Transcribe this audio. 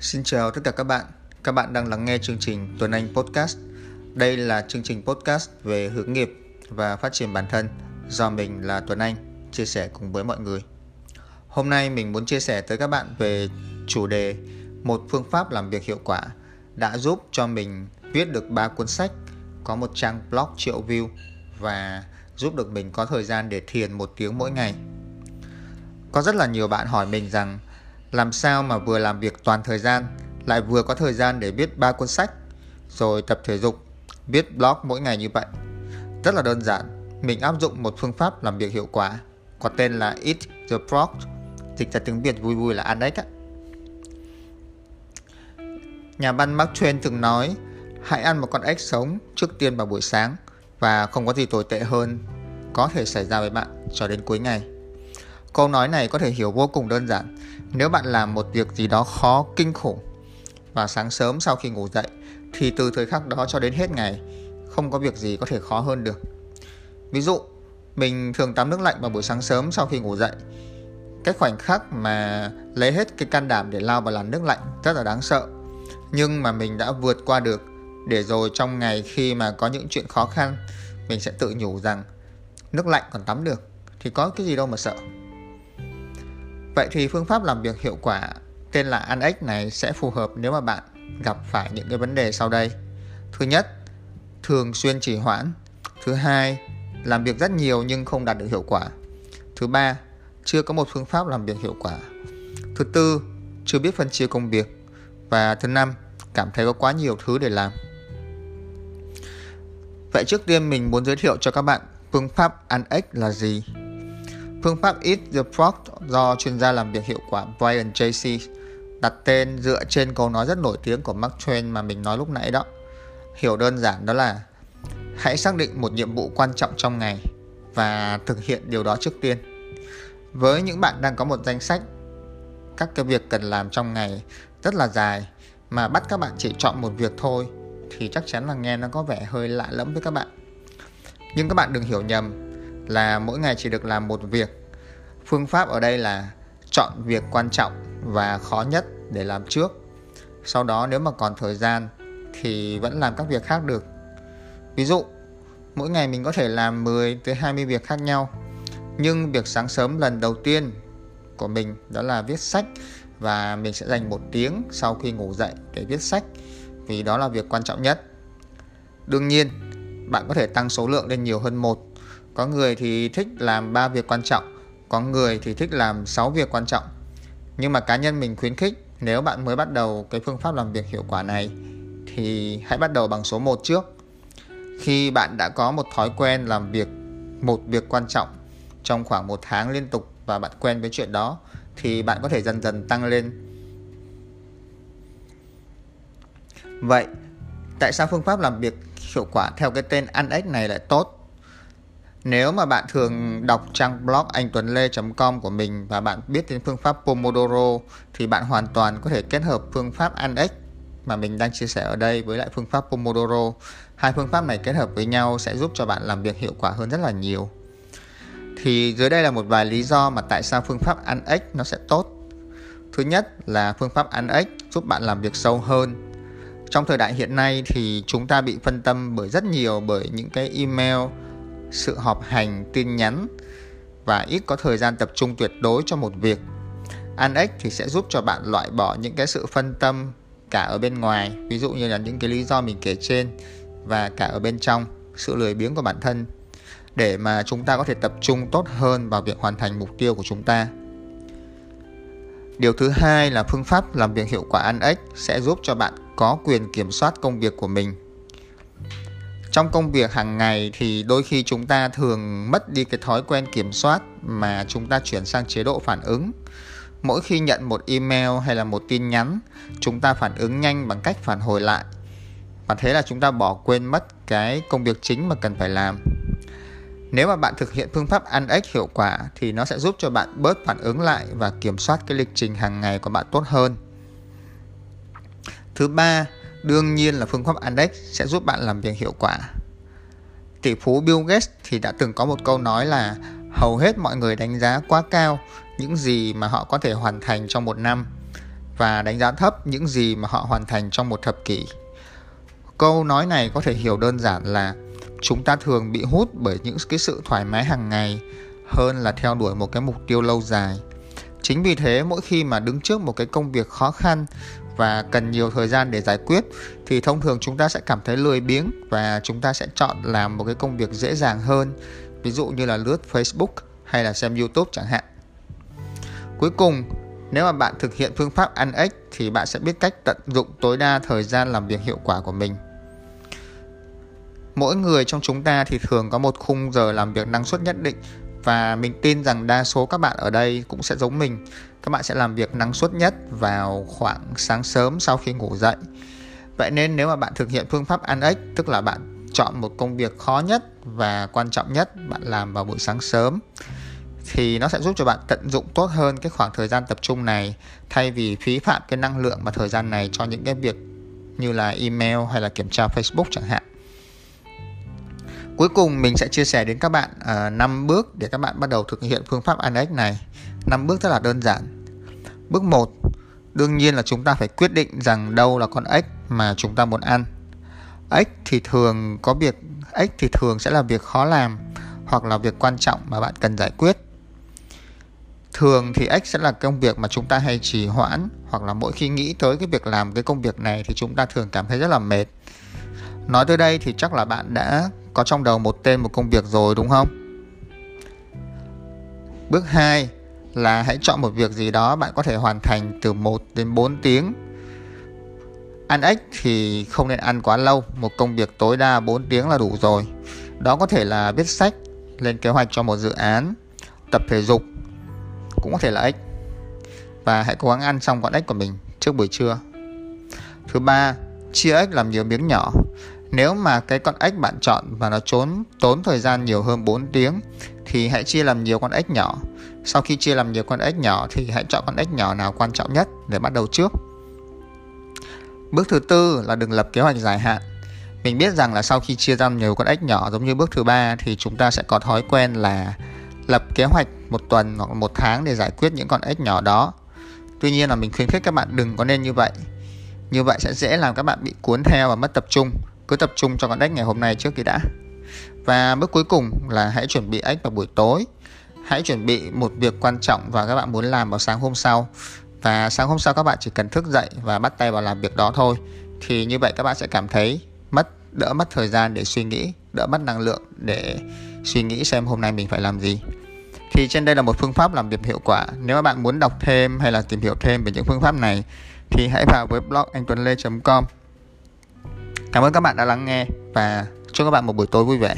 Xin chào tất cả các bạn. Các bạn đang lắng nghe chương trình Tuấn Anh Podcast. Đây là chương trình podcast về hướng nghiệp và phát triển bản thân do mình là Tuấn Anh chia sẻ cùng với mọi người. Hôm nay mình muốn chia sẻ tới các bạn về chủ đề một phương pháp làm việc hiệu quả đã giúp cho mình viết được 3 cuốn sách, có một trang blog triệu view và giúp được mình có thời gian để thiền một tiếng mỗi ngày. Có rất là nhiều bạn hỏi mình rằng làm sao mà vừa làm việc toàn thời gian lại vừa có thời gian để viết ba cuốn sách rồi tập thể dục, viết blog mỗi ngày như vậy. Rất là đơn giản, mình áp dụng một phương pháp làm việc hiệu quả có tên là Eat the Frog, dịch ra tiếng Việt vui vui là ăn ếch á. Nhà văn Mark Twain từng nói, hãy ăn một con ếch sống trước tiên vào buổi sáng và không có gì tồi tệ hơn có thể xảy ra với bạn cho đến cuối ngày. Câu nói này có thể hiểu vô cùng đơn giản. Nếu bạn làm một việc gì đó khó kinh khủng và sáng sớm sau khi ngủ dậy thì từ thời khắc đó cho đến hết ngày không có việc gì có thể khó hơn được. Ví dụ, mình thường tắm nước lạnh vào buổi sáng sớm sau khi ngủ dậy. Cái khoảnh khắc mà lấy hết cái can đảm để lao vào làn nước lạnh rất là đáng sợ. Nhưng mà mình đã vượt qua được để rồi trong ngày khi mà có những chuyện khó khăn mình sẽ tự nhủ rằng nước lạnh còn tắm được thì có cái gì đâu mà sợ. Vậy thì phương pháp làm việc hiệu quả tên là ăn ếch này sẽ phù hợp nếu mà bạn gặp phải những cái vấn đề sau đây. Thứ nhất, thường xuyên trì hoãn. Thứ hai, làm việc rất nhiều nhưng không đạt được hiệu quả. Thứ ba, chưa có một phương pháp làm việc hiệu quả. Thứ tư, chưa biết phân chia công việc. Và thứ năm, cảm thấy có quá nhiều thứ để làm. Vậy trước tiên mình muốn giới thiệu cho các bạn phương pháp ăn ếch là gì. Phương pháp Eat the Frog do chuyên gia làm việc hiệu quả Brian Tracy đặt tên dựa trên câu nói rất nổi tiếng của Mark Twain mà mình nói lúc nãy đó. Hiểu đơn giản đó là hãy xác định một nhiệm vụ quan trọng trong ngày và thực hiện điều đó trước tiên. Với những bạn đang có một danh sách, các cái việc cần làm trong ngày rất là dài mà bắt các bạn chỉ chọn một việc thôi thì chắc chắn là nghe nó có vẻ hơi lạ lẫm với các bạn. Nhưng các bạn đừng hiểu nhầm là mỗi ngày chỉ được làm một việc. Phương pháp ở đây là chọn việc quan trọng và khó nhất để làm trước. Sau đó nếu mà còn thời gian thì vẫn làm các việc khác được. Ví dụ, mỗi ngày mình có thể làm 10 tới 20 việc khác nhau. Nhưng việc sáng sớm lần đầu tiên của mình đó là viết sách và mình sẽ dành một tiếng sau khi ngủ dậy để viết sách vì đó là việc quan trọng nhất. Đương nhiên, bạn có thể tăng số lượng lên nhiều hơn một có người thì thích làm 3 việc quan trọng, có người thì thích làm 6 việc quan trọng. Nhưng mà cá nhân mình khuyến khích nếu bạn mới bắt đầu cái phương pháp làm việc hiệu quả này thì hãy bắt đầu bằng số 1 trước. Khi bạn đã có một thói quen làm việc một việc quan trọng trong khoảng một tháng liên tục và bạn quen với chuyện đó thì bạn có thể dần dần tăng lên. Vậy, tại sao phương pháp làm việc hiệu quả theo cái tên ăn ếch này lại tốt? Nếu mà bạn thường đọc trang blog anh tuấn lê.com của mình và bạn biết đến phương pháp Pomodoro, thì bạn hoàn toàn có thể kết hợp phương pháp ăn ếch mà mình đang chia sẻ ở đây với lại phương pháp Pomodoro. Hai phương pháp này kết hợp với nhau sẽ giúp cho bạn làm việc hiệu quả hơn rất là nhiều. Thì dưới đây là một vài lý do mà tại sao phương pháp ăn ếch nó sẽ tốt. Thứ nhất là phương pháp ăn ếch giúp bạn làm việc sâu hơn. Trong thời đại hiện nay thì chúng ta bị phân tâm bởi rất nhiều bởi những cái email sự họp hành, tin nhắn và ít có thời gian tập trung tuyệt đối cho một việc. an ếch thì sẽ giúp cho bạn loại bỏ những cái sự phân tâm cả ở bên ngoài, ví dụ như là những cái lý do mình kể trên và cả ở bên trong, sự lười biếng của bản thân để mà chúng ta có thể tập trung tốt hơn vào việc hoàn thành mục tiêu của chúng ta. Điều thứ hai là phương pháp làm việc hiệu quả ăn ếch sẽ giúp cho bạn có quyền kiểm soát công việc của mình trong công việc hàng ngày thì đôi khi chúng ta thường mất đi cái thói quen kiểm soát mà chúng ta chuyển sang chế độ phản ứng. Mỗi khi nhận một email hay là một tin nhắn, chúng ta phản ứng nhanh bằng cách phản hồi lại. Và thế là chúng ta bỏ quên mất cái công việc chính mà cần phải làm. Nếu mà bạn thực hiện phương pháp ăn ếch hiệu quả thì nó sẽ giúp cho bạn bớt phản ứng lại và kiểm soát cái lịch trình hàng ngày của bạn tốt hơn. Thứ ba Đương nhiên là phương pháp Andex sẽ giúp bạn làm việc hiệu quả. Tỷ phú Bill Gates thì đã từng có một câu nói là, hầu hết mọi người đánh giá quá cao những gì mà họ có thể hoàn thành trong một năm và đánh giá thấp những gì mà họ hoàn thành trong một thập kỷ. Câu nói này có thể hiểu đơn giản là, chúng ta thường bị hút bởi những cái sự thoải mái hàng ngày hơn là theo đuổi một cái mục tiêu lâu dài. Chính vì thế, mỗi khi mà đứng trước một cái công việc khó khăn và cần nhiều thời gian để giải quyết thì thông thường chúng ta sẽ cảm thấy lười biếng và chúng ta sẽ chọn làm một cái công việc dễ dàng hơn ví dụ như là lướt Facebook hay là xem YouTube chẳng hạn. Cuối cùng, nếu mà bạn thực hiện phương pháp ăn ếch thì bạn sẽ biết cách tận dụng tối đa thời gian làm việc hiệu quả của mình. Mỗi người trong chúng ta thì thường có một khung giờ làm việc năng suất nhất định và mình tin rằng đa số các bạn ở đây cũng sẽ giống mình. Các bạn sẽ làm việc năng suất nhất vào khoảng sáng sớm sau khi ngủ dậy. Vậy nên nếu mà bạn thực hiện phương pháp ăn ếch, tức là bạn chọn một công việc khó nhất và quan trọng nhất bạn làm vào buổi sáng sớm, thì nó sẽ giúp cho bạn tận dụng tốt hơn cái khoảng thời gian tập trung này, thay vì phí phạm cái năng lượng và thời gian này cho những cái việc như là email hay là kiểm tra Facebook chẳng hạn. Cuối cùng mình sẽ chia sẻ đến các bạn ờ, uh, 5 bước để các bạn bắt đầu thực hiện phương pháp ăn ếch này. 5 bước rất là đơn giản. Bước 1, đương nhiên là chúng ta phải quyết định rằng đâu là con ếch mà chúng ta muốn ăn. Ếch thì thường có việc ếch thì thường sẽ là việc khó làm hoặc là việc quan trọng mà bạn cần giải quyết. Thường thì ếch sẽ là công việc mà chúng ta hay trì hoãn hoặc là mỗi khi nghĩ tới cái việc làm cái công việc này thì chúng ta thường cảm thấy rất là mệt. Nói tới đây thì chắc là bạn đã có trong đầu một tên một công việc rồi đúng không? Bước 2 là hãy chọn một việc gì đó bạn có thể hoàn thành từ 1 đến 4 tiếng. Ăn ếch thì không nên ăn quá lâu, một công việc tối đa 4 tiếng là đủ rồi. Đó có thể là viết sách, lên kế hoạch cho một dự án, tập thể dục, cũng có thể là ếch. Và hãy cố gắng ăn xong con ếch của mình trước buổi trưa. Thứ ba, chia ếch làm nhiều miếng nhỏ. Nếu mà cái con ếch bạn chọn và nó trốn, tốn thời gian nhiều hơn 4 tiếng, thì hãy chia làm nhiều con ếch nhỏ. Sau khi chia làm nhiều con ếch nhỏ thì hãy chọn con ếch nhỏ nào quan trọng nhất để bắt đầu trước. Bước thứ tư là đừng lập kế hoạch dài hạn. Mình biết rằng là sau khi chia ra nhiều con ếch nhỏ giống như bước thứ ba thì chúng ta sẽ có thói quen là lập kế hoạch một tuần hoặc một tháng để giải quyết những con ếch nhỏ đó. Tuy nhiên là mình khuyến khích các bạn đừng có nên như vậy. Như vậy sẽ dễ làm các bạn bị cuốn theo và mất tập trung cứ tập trung cho con ếch ngày hôm nay trước khi đã. Và bước cuối cùng là hãy chuẩn bị ếch vào buổi tối. Hãy chuẩn bị một việc quan trọng và các bạn muốn làm vào sáng hôm sau. Và sáng hôm sau các bạn chỉ cần thức dậy và bắt tay vào làm việc đó thôi. Thì như vậy các bạn sẽ cảm thấy mất, đỡ mất thời gian để suy nghĩ, đỡ mất năng lượng để suy nghĩ xem hôm nay mình phải làm gì. Thì trên đây là một phương pháp làm việc hiệu quả. Nếu mà bạn muốn đọc thêm hay là tìm hiểu thêm về những phương pháp này thì hãy vào với blog anh tuấn lê com. Cảm ơn các bạn đã lắng nghe và chúc các bạn một buổi tối vui vẻ.